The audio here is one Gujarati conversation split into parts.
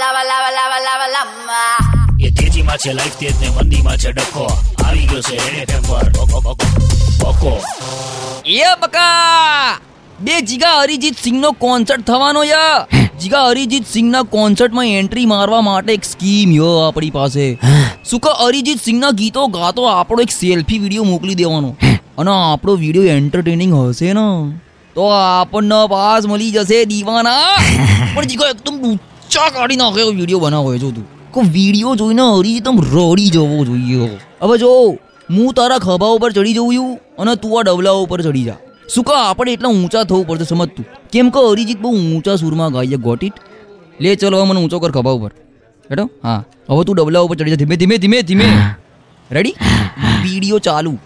lava, લાવા લાવા લાવા lava. એ તેજીમાં છે લાઈફ તેજ ને મંદીમાં છે ડખો. આવી ગયો છે એને ટેમ્પર પર બકો, એ બકા બે જીગા અરિજીત સિંહનો કોન્સર્ટ થવાનો યા. જીગા અરિજીત સિંહના કોન્સર્ટમાં એન્ટ્રી મારવા માટે એક સ્કીમ યો આપણી પાસે. શું કે અરિજીત સિંહના ગીતો ગાતો આપણો એક સેલ્ફી વીડિયો મોકલી દેવાનો. અને આપણો વીડિયો એન્ટરટેનિંગ હશે ને. તો આપણને પાસ મળી જશે દીવાના. પણ જીગો એકદમ ઊંચા કાઢી નાખે એવો વીડિયો બનાવો જો તું કો વીડિયો જોઈને હરી આમ રડી જવો જોઈએ હવે જો હું તારા ખભા ઉપર ચડી જઉં છું અને તું આ ડબલા ઉપર ચડી જા શું કહો આપણે એટલા ઊંચા થવું પડશે સમજ તું કેમ કે અરિજીત બહુ ઊંચા સૂરમાં ગાઈએ ગોટ ઇટ લે ચલો મને ઊંચો કર ખભા ઉપર હેડો હા હવે તું ડબલા ઉપર ચડી જા ધીમે ધીમે ધીમે ધીમે રેડી વીડિયો ચાલુ.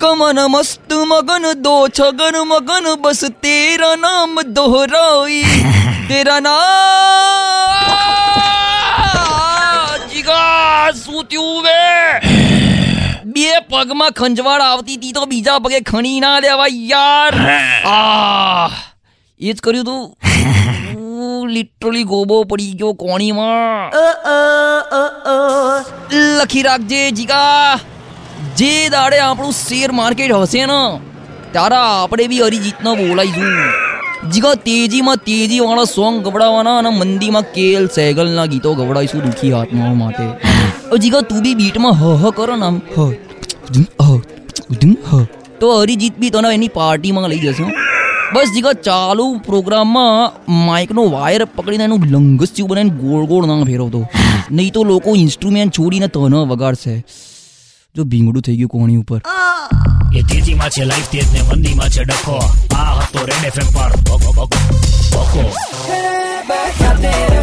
કમન મસ્ત મગન, દો છગન મગન, બસ તેરા નામ દોહરાઈ. તેરા નામ શું થયું બે બે પગમાં ખંજવાળ આવતી હતી તો બીજા પગે ખણી ના લેવાય યાર. આ એ જ કર્યું તું. લિટરલી ગોબો પડી ગયો કોણીમાં. લખી રાખજે જીગા. જે દાડે આપણું શેર માર્કેટ હશે ને તારા આપણે બી અરિજીતનો બોલાઈશું જીગા તેજીમાં તેજી વાળા સોંગ ગવડાવવાના અને મંદીમાં કેલ સહેગલના ગીતો ગવડાવીશું દુઃખી હાથમાં માટે. હવે જીગા તું બી બીટમાં હ હ કરો ને આમ હ. હ. તો અરિજીત બી તને એની પાર્ટીમાં લઈ જશે બસ જીગા ચાલુ પ્રોગ્રામમાં માઇકનો વાયર પકડીને એનું લંગસ જેવું બનાવીને ગોળ ગોળ ના ફેરવતો. નહીં તો લોકો ઇન્સ્ટ્રુમેન્ટ છોડીને તને વગાડશે. જો ભીંગડું થઈ ગયું કોણી ઉપર. એ તેજીમાં છે લાઈફ તેજ ને મંદીમાં છે ડખો. આ હતો રેડ એફએમ પર. બકો, બકો, બકો Back up there.